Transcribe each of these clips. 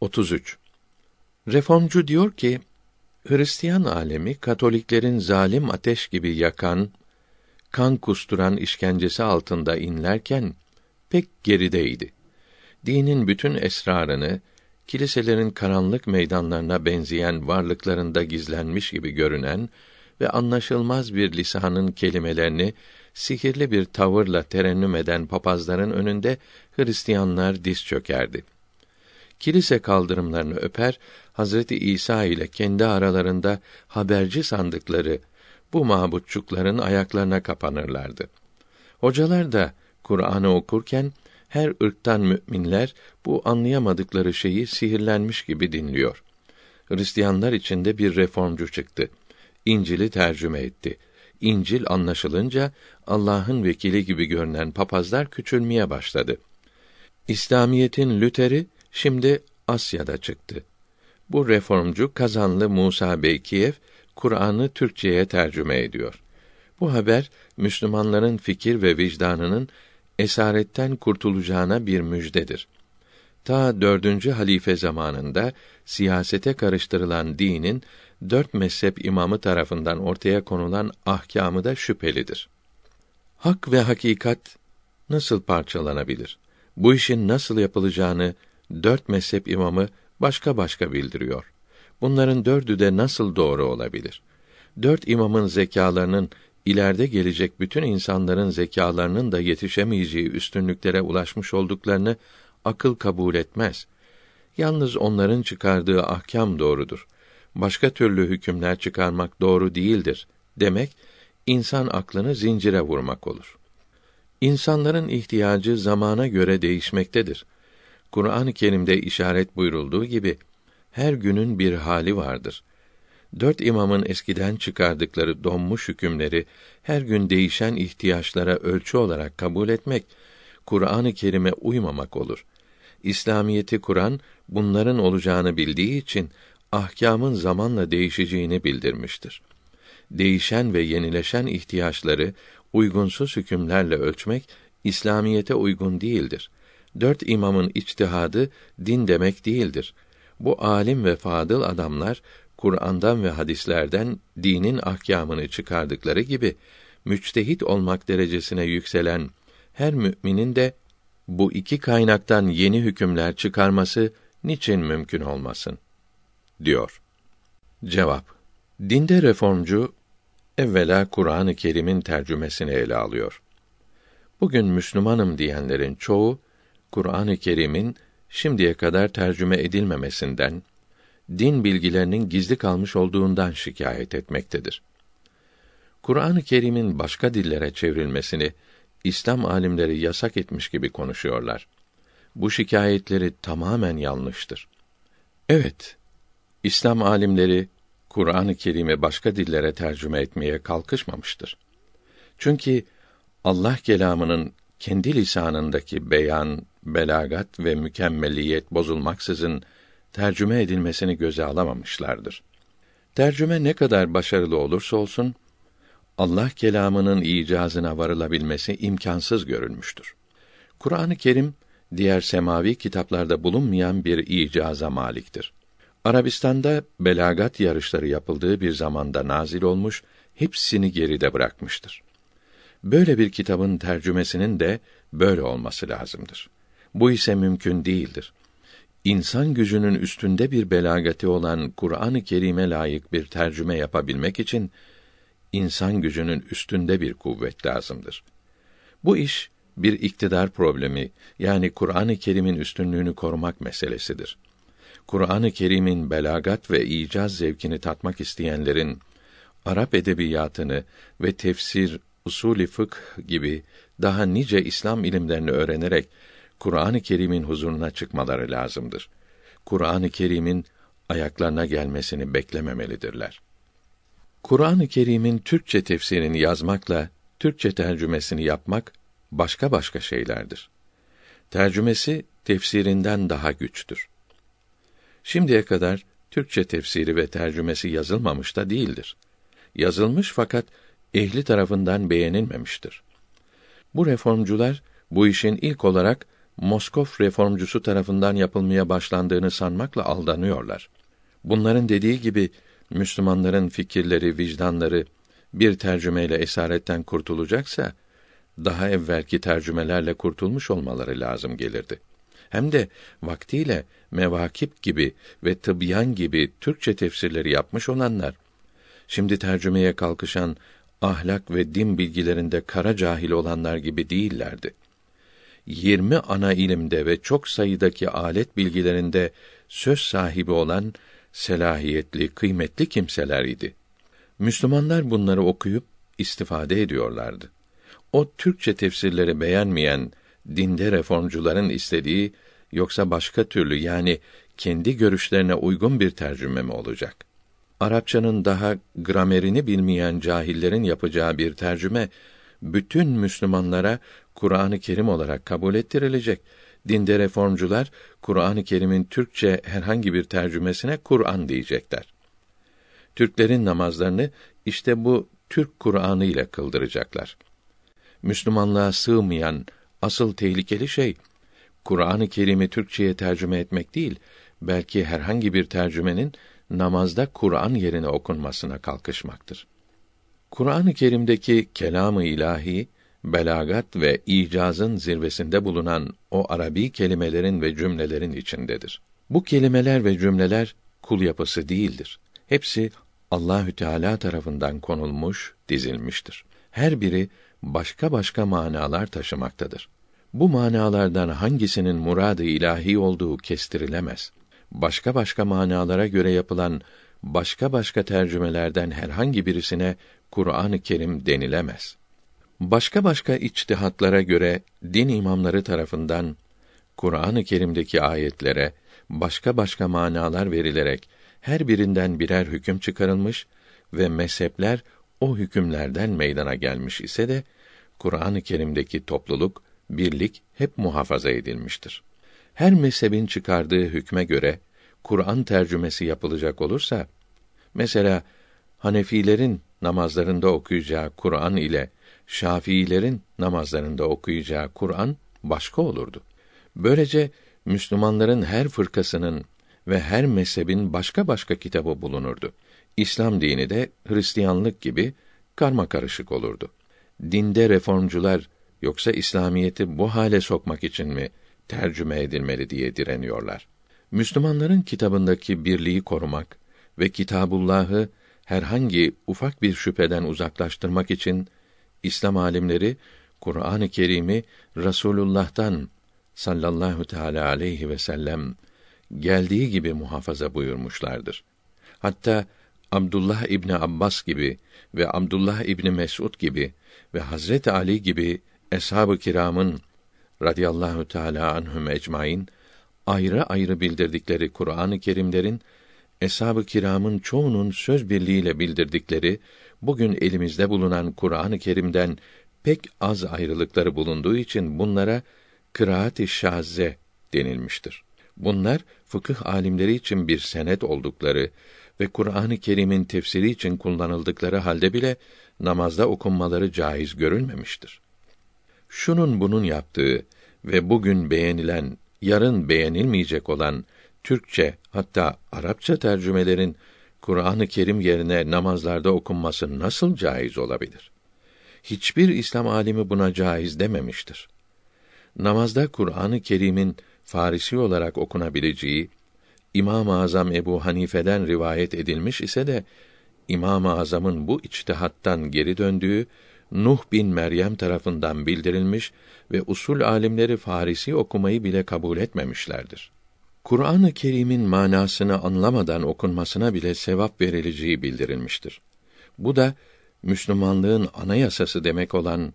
33. Reformcu diyor ki, Hristiyan alemi Katoliklerin zalim ateş gibi yakan, kan kusturan işkencesi altında inlerken pek gerideydi. Dinin bütün esrarını kiliselerin karanlık meydanlarına benzeyen varlıklarında gizlenmiş gibi görünen ve anlaşılmaz bir lisanın kelimelerini sihirli bir tavırla terennüm eden papazların önünde Hristiyanlar diz çökerdi. Kilise kaldırımlarını öper, Hazreti İsa ile kendi aralarında haberci sandıkları bu mabutçukların ayaklarına kapanırlardı. Hocalar da Kur'an'ı okurken her ırktan müminler bu anlayamadıkları şeyi sihirlenmiş gibi dinliyor. Hristiyanlar içinde bir reformcu çıktı. İncil'i tercüme etti. İncil anlaşılınca Allah'ın vekili gibi görünen papazlar küçülmeye başladı. İslamiyetin Lüteri şimdi Asya'da çıktı. Bu reformcu Kazanlı Musa Beykiyev Kur'an'ı Türkçeye tercüme ediyor. Bu haber Müslümanların fikir ve vicdanının esaretten kurtulacağına bir müjdedir. Ta dördüncü halife zamanında siyasete karıştırılan dinin dört mezhep imamı tarafından ortaya konulan ahkamı da şüphelidir. Hak ve hakikat nasıl parçalanabilir? Bu işin nasıl yapılacağını dört mezhep imamı başka başka bildiriyor. Bunların dördü de nasıl doğru olabilir? Dört imamın zekalarının ileride gelecek bütün insanların zekalarının da yetişemeyeceği üstünlüklere ulaşmış olduklarını akıl kabul etmez. Yalnız onların çıkardığı ahkam doğrudur. Başka türlü hükümler çıkarmak doğru değildir demek insan aklını zincire vurmak olur. İnsanların ihtiyacı zamana göre değişmektedir. Kur'an-ı Kerim'de işaret buyurulduğu gibi her günün bir hali vardır. Dört imamın eskiden çıkardıkları donmuş hükümleri her gün değişen ihtiyaçlara ölçü olarak kabul etmek Kur'an-ı Kerim'e uymamak olur. İslamiyeti Kur'an bunların olacağını bildiği için ahkamın zamanla değişeceğini bildirmiştir. Değişen ve yenileşen ihtiyaçları uygunsuz hükümlerle ölçmek İslamiyete uygun değildir. Dört imamın içtihadı din demek değildir. Bu alim ve fadıl adamlar Kur'an'dan ve hadislerden dinin ahkamını çıkardıkları gibi müçtehit olmak derecesine yükselen her müminin de bu iki kaynaktan yeni hükümler çıkarması niçin mümkün olmasın? diyor. Cevap: Dinde reformcu evvela Kur'an-ı Kerim'in tercümesini ele alıyor. Bugün Müslümanım diyenlerin çoğu Kur'an-ı Kerim'in şimdiye kadar tercüme edilmemesinden, din bilgilerinin gizli kalmış olduğundan şikayet etmektedir. Kur'an-ı Kerim'in başka dillere çevrilmesini İslam alimleri yasak etmiş gibi konuşuyorlar. Bu şikayetleri tamamen yanlıştır. Evet, İslam alimleri Kur'an-ı Kerim'i başka dillere tercüme etmeye kalkışmamıştır. Çünkü Allah kelamının kendi lisanındaki beyan, belagat ve mükemmeliyet bozulmaksızın tercüme edilmesini göze alamamışlardır. Tercüme ne kadar başarılı olursa olsun Allah kelamının icazına varılabilmesi imkansız görülmüştür. Kur'an-ı Kerim diğer semavi kitaplarda bulunmayan bir icaza maliktir. Arabistan'da belagat yarışları yapıldığı bir zamanda nazil olmuş, hepsini geride bırakmıştır. Böyle bir kitabın tercümesinin de böyle olması lazımdır. Bu ise mümkün değildir. İnsan gücünün üstünde bir belagati olan Kur'an-ı Kerim'e layık bir tercüme yapabilmek için insan gücünün üstünde bir kuvvet lazımdır. Bu iş bir iktidar problemi yani Kur'an-ı Kerim'in üstünlüğünü korumak meselesidir. Kur'an-ı Kerim'in belagat ve icaz zevkini tatmak isteyenlerin Arap edebiyatını ve tefsir, usulü fıkh gibi daha nice İslam ilimlerini öğrenerek Kur'an-ı Kerim'in huzuruna çıkmaları lazımdır. Kur'an-ı Kerim'in ayaklarına gelmesini beklememelidirler. Kur'an-ı Kerim'in Türkçe tefsirini yazmakla Türkçe tercümesini yapmak başka başka şeylerdir. Tercümesi tefsirinden daha güçtür. Şimdiye kadar Türkçe tefsiri ve tercümesi yazılmamış da değildir. Yazılmış fakat ehli tarafından beğenilmemiştir. Bu reformcular bu işin ilk olarak Moskov reformcusu tarafından yapılmaya başlandığını sanmakla aldanıyorlar. Bunların dediği gibi Müslümanların fikirleri, vicdanları bir tercümeyle esaretten kurtulacaksa daha evvelki tercümelerle kurtulmuş olmaları lazım gelirdi. Hem de vaktiyle Mevakip gibi ve Tıbyan gibi Türkçe tefsirleri yapmış olanlar şimdi tercümeye kalkışan ahlak ve din bilgilerinde kara cahil olanlar gibi değillerdi. 20 ana ilimde ve çok sayıdaki alet bilgilerinde söz sahibi olan selahiyetli, kıymetli kimseler idi. Müslümanlar bunları okuyup istifade ediyorlardı. O Türkçe tefsirleri beğenmeyen dinde reformcuların istediği yoksa başka türlü yani kendi görüşlerine uygun bir tercüme mi olacak? Arapçanın daha gramerini bilmeyen cahillerin yapacağı bir tercüme bütün Müslümanlara Kur'an-ı Kerim olarak kabul ettirilecek. Dinde reformcular Kur'an-ı Kerim'in Türkçe herhangi bir tercümesine Kur'an diyecekler. Türklerin namazlarını işte bu Türk Kur'anı ile kıldıracaklar. Müslümanlığa sığmayan asıl tehlikeli şey Kur'an-ı Kerim'i Türkçeye tercüme etmek değil, belki herhangi bir tercümenin namazda Kur'an yerine okunmasına kalkışmaktır. Kur'an-ı Kerim'deki kelamı ilahi, belagat ve icazın zirvesinde bulunan o arabi kelimelerin ve cümlelerin içindedir. Bu kelimeler ve cümleler kul yapısı değildir. Hepsi Allahü Teala tarafından konulmuş, dizilmiştir. Her biri başka başka manalar taşımaktadır. Bu manalardan hangisinin muradı ilahi olduğu kestirilemez. Başka başka manalara göre yapılan başka başka tercümelerden herhangi birisine Kur'an-ı Kerim denilemez. Başka başka içtihatlara göre din imamları tarafından Kur'an-ı Kerim'deki ayetlere başka başka manalar verilerek her birinden birer hüküm çıkarılmış ve mezhepler o hükümlerden meydana gelmiş ise de Kur'an-ı Kerim'deki topluluk, birlik hep muhafaza edilmiştir. Her mezhebin çıkardığı hükme göre Kur'an tercümesi yapılacak olursa mesela Hanefilerin namazlarında okuyacağı Kur'an ile Şafiilerin namazlarında okuyacağı Kur'an başka olurdu. Böylece Müslümanların her fırkasının ve her mezhebin başka başka kitabı bulunurdu. İslam dini de Hristiyanlık gibi karma karışık olurdu. Dinde reformcular yoksa İslamiyeti bu hale sokmak için mi tercüme edilmeli diye direniyorlar. Müslümanların kitabındaki birliği korumak ve Kitabullah'ı herhangi ufak bir şüpheden uzaklaştırmak için İslam alimleri Kur'an-ı Kerim'i Rasulullah'tan sallallahu teala aleyhi ve sellem geldiği gibi muhafaza buyurmuşlardır. Hatta Abdullah İbni Abbas gibi ve Abdullah İbni Mesud gibi ve Hazret Ali gibi eshab-ı kiramın radıyallahu teala anhum ecmaîn ayrı ayrı bildirdikleri Kur'an-ı Kerimlerin eshab-ı kiramın çoğunun söz birliğiyle bildirdikleri bugün elimizde bulunan Kur'an-ı Kerim'den pek az ayrılıkları bulunduğu için bunlara kıraat-ı şazze denilmiştir. Bunlar fıkıh alimleri için bir senet oldukları ve Kur'an-ı Kerim'in tefsiri için kullanıldıkları halde bile namazda okunmaları caiz görülmemiştir. Şunun bunun yaptığı ve bugün beğenilen, yarın beğenilmeyecek olan Türkçe hatta Arapça tercümelerin Kur'an-ı Kerim yerine namazlarda okunması nasıl caiz olabilir? Hiçbir İslam alimi buna caiz dememiştir. Namazda Kur'an-ı Kerim'in Farisi olarak okunabileceği İmam-ı Azam Ebu Hanife'den rivayet edilmiş ise de İmam-ı Azam'ın bu içtihattan geri döndüğü Nuh bin Meryem tarafından bildirilmiş ve usul alimleri Farisi okumayı bile kabul etmemişlerdir. Kur'an-ı Kerim'in manasını anlamadan okunmasına bile sevap verileceği bildirilmiştir. Bu da Müslümanlığın anayasası demek olan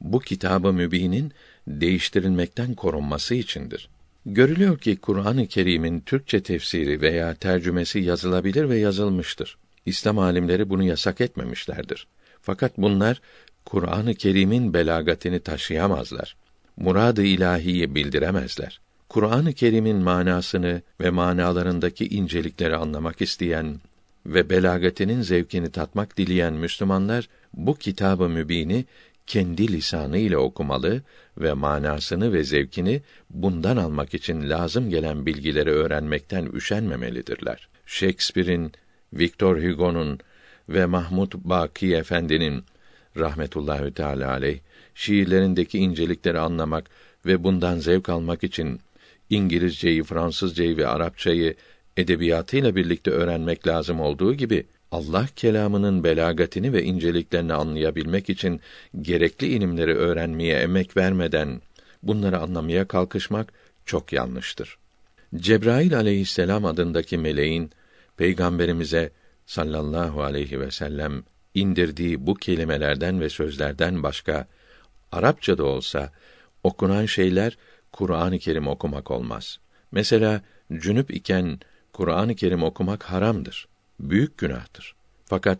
bu kitabı mübinin değiştirilmekten korunması içindir. Görülüyor ki Kur'an-ı Kerim'in Türkçe tefsiri veya tercümesi yazılabilir ve yazılmıştır. İslam alimleri bunu yasak etmemişlerdir. Fakat bunlar Kur'an-ı Kerim'in belagatini taşıyamazlar. Murad-ı ilahiyi bildiremezler. Kur'an-ı Kerim'in manasını ve manalarındaki incelikleri anlamak isteyen ve belagatinin zevkini tatmak dileyen Müslümanlar bu kitabı mübini kendi lisanı ile okumalı ve manasını ve zevkini bundan almak için lazım gelen bilgileri öğrenmekten üşenmemelidirler. Shakespeare'in, Victor Hugo'nun ve Mahmud Baki Efendi'nin rahmetullahi teala aleyh şiirlerindeki incelikleri anlamak ve bundan zevk almak için İngilizceyi, Fransızcayı ve Arapçayı edebiyatıyla birlikte öğrenmek lazım olduğu gibi Allah kelamının belagatini ve inceliklerini anlayabilmek için gerekli ilimleri öğrenmeye emek vermeden bunları anlamaya kalkışmak çok yanlıştır. Cebrail aleyhisselam adındaki meleğin peygamberimize sallallahu aleyhi ve sellem indirdiği bu kelimelerden ve sözlerden başka Arapça da olsa okunan şeyler Kur'an-ı Kerim okumak olmaz. Mesela cünüp iken Kur'an-ı Kerim okumak haramdır. Büyük günahtır. Fakat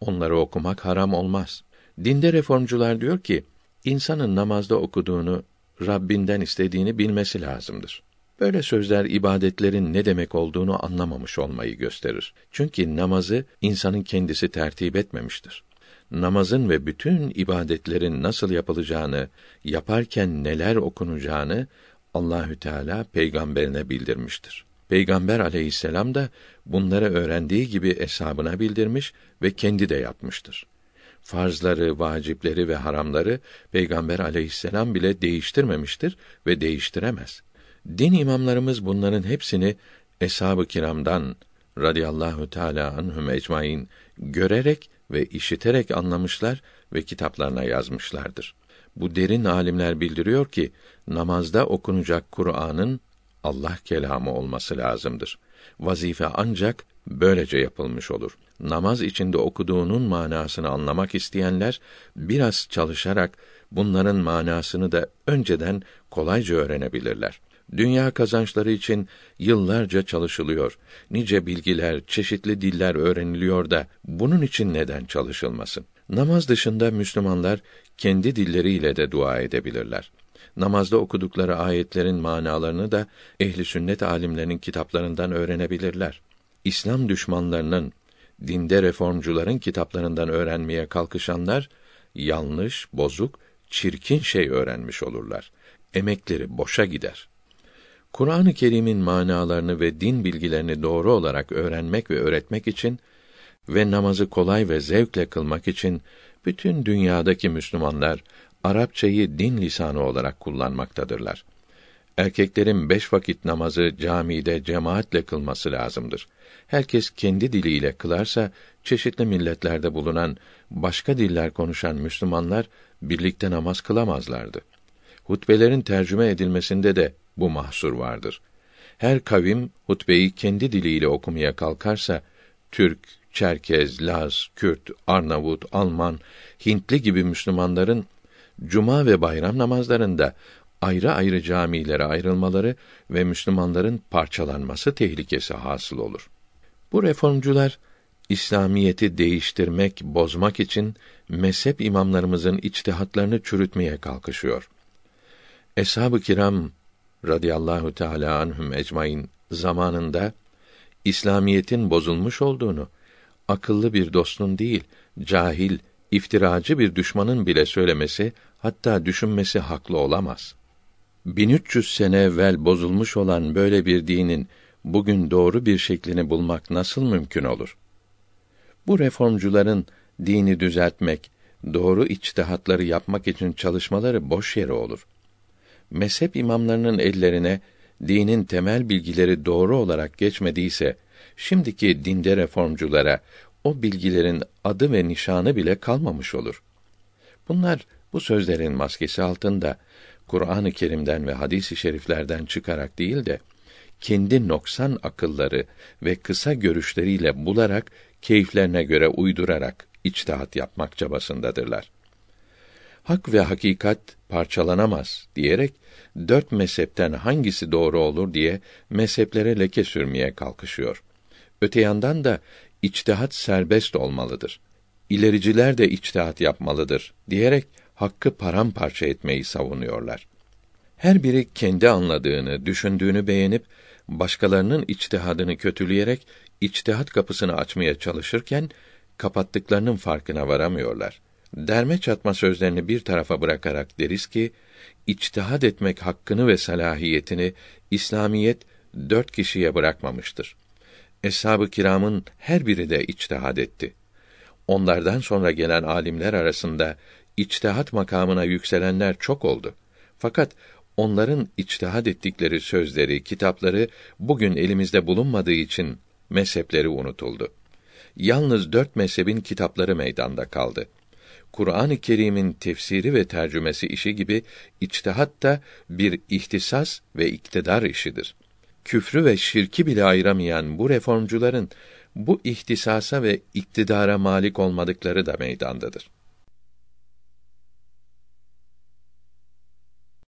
onları okumak haram olmaz. Dinde reformcular diyor ki, insanın namazda okuduğunu, Rabbinden istediğini bilmesi lazımdır. Böyle sözler ibadetlerin ne demek olduğunu anlamamış olmayı gösterir. Çünkü namazı insanın kendisi tertip etmemiştir. Namazın ve bütün ibadetlerin nasıl yapılacağını, yaparken neler okunacağını Allahü Teala peygamberine bildirmiştir. Peygamber aleyhisselam da bunları öğrendiği gibi hesabına bildirmiş ve kendi de yapmıştır. Farzları, vacipleri ve haramları Peygamber aleyhisselam bile değiştirmemiştir ve değiştiremez. Din imamlarımız bunların hepsini eshab-ı kiramdan radıyallahu teala anhum ecmaîn görerek ve işiterek anlamışlar ve kitaplarına yazmışlardır. Bu derin alimler bildiriyor ki namazda okunacak Kur'an'ın Allah kelamı olması lazımdır. Vazife ancak böylece yapılmış olur. Namaz içinde okuduğunun manasını anlamak isteyenler biraz çalışarak bunların manasını da önceden kolayca öğrenebilirler. Dünya kazançları için yıllarca çalışılıyor. Nice bilgiler, çeşitli diller öğreniliyor da bunun için neden çalışılmasın? Namaz dışında Müslümanlar kendi dilleriyle de dua edebilirler. Namazda okudukları ayetlerin manalarını da ehli sünnet alimlerinin kitaplarından öğrenebilirler. İslam düşmanlarının, dinde reformcuların kitaplarından öğrenmeye kalkışanlar yanlış, bozuk, çirkin şey öğrenmiş olurlar. Emekleri boşa gider. Kur'an-ı Kerim'in manalarını ve din bilgilerini doğru olarak öğrenmek ve öğretmek için ve namazı kolay ve zevkle kılmak için bütün dünyadaki Müslümanlar Arapçayı din lisanı olarak kullanmaktadırlar. Erkeklerin beş vakit namazı camide cemaatle kılması lazımdır. Herkes kendi diliyle kılarsa, çeşitli milletlerde bulunan, başka diller konuşan Müslümanlar, birlikte namaz kılamazlardı. Hutbelerin tercüme edilmesinde de bu mahsur vardır. Her kavim hutbeyi kendi diliyle okumaya kalkarsa, Türk, Çerkez, Laz, Kürt, Arnavut, Alman, Hintli gibi Müslümanların cuma ve bayram namazlarında ayrı ayrı camilere ayrılmaları ve Müslümanların parçalanması tehlikesi hasıl olur. Bu reformcular İslamiyeti değiştirmek, bozmak için mezhep imamlarımızın içtihatlarını çürütmeye kalkışıyor. Eshab-ı kiram radıyallahu teala anhum ecmaîn zamanında İslamiyetin bozulmuş olduğunu akıllı bir dostun değil, cahil, iftiracı bir düşmanın bile söylemesi, hatta düşünmesi haklı olamaz. 1300 sene evvel bozulmuş olan böyle bir dinin bugün doğru bir şeklini bulmak nasıl mümkün olur? Bu reformcuların dini düzeltmek, doğru içtihatları yapmak için çalışmaları boş yere olur. Mezhep imamlarının ellerine dinin temel bilgileri doğru olarak geçmediyse, şimdiki dinde reformculara o bilgilerin adı ve nişanı bile kalmamış olur. Bunlar bu sözlerin maskesi altında Kur'an-ı Kerim'den ve hadis-i şeriflerden çıkarak değil de kendi noksan akılları ve kısa görüşleriyle bularak keyiflerine göre uydurarak içtihat yapmak çabasındadırlar. Hak ve hakikat parçalanamaz diyerek dört mezhepten hangisi doğru olur diye mezheplere leke sürmeye kalkışıyor. Öte yandan da içtihat serbest olmalıdır. İlericiler de içtihat yapmalıdır diyerek hakkı paramparça etmeyi savunuyorlar. Her biri kendi anladığını, düşündüğünü beğenip başkalarının içtihadını kötüleyerek içtihat kapısını açmaya çalışırken kapattıklarının farkına varamıyorlar. Derme çatma sözlerini bir tarafa bırakarak deriz ki, içtihad etmek hakkını ve salahiyetini İslamiyet dört kişiye bırakmamıştır. Eshab-ı kiramın her biri de içtihad etti. Onlardan sonra gelen alimler arasında içtihat makamına yükselenler çok oldu. Fakat onların içtihad ettikleri sözleri, kitapları bugün elimizde bulunmadığı için mezhepleri unutuldu. Yalnız dört mezhebin kitapları meydanda kaldı. Kur'an-ı Kerim'in tefsiri ve tercümesi işi gibi içtihat da bir ihtisas ve iktidar işidir. Küfrü ve şirki bile ayıramayan bu reformcuların bu ihtisasa ve iktidara malik olmadıkları da meydandadır.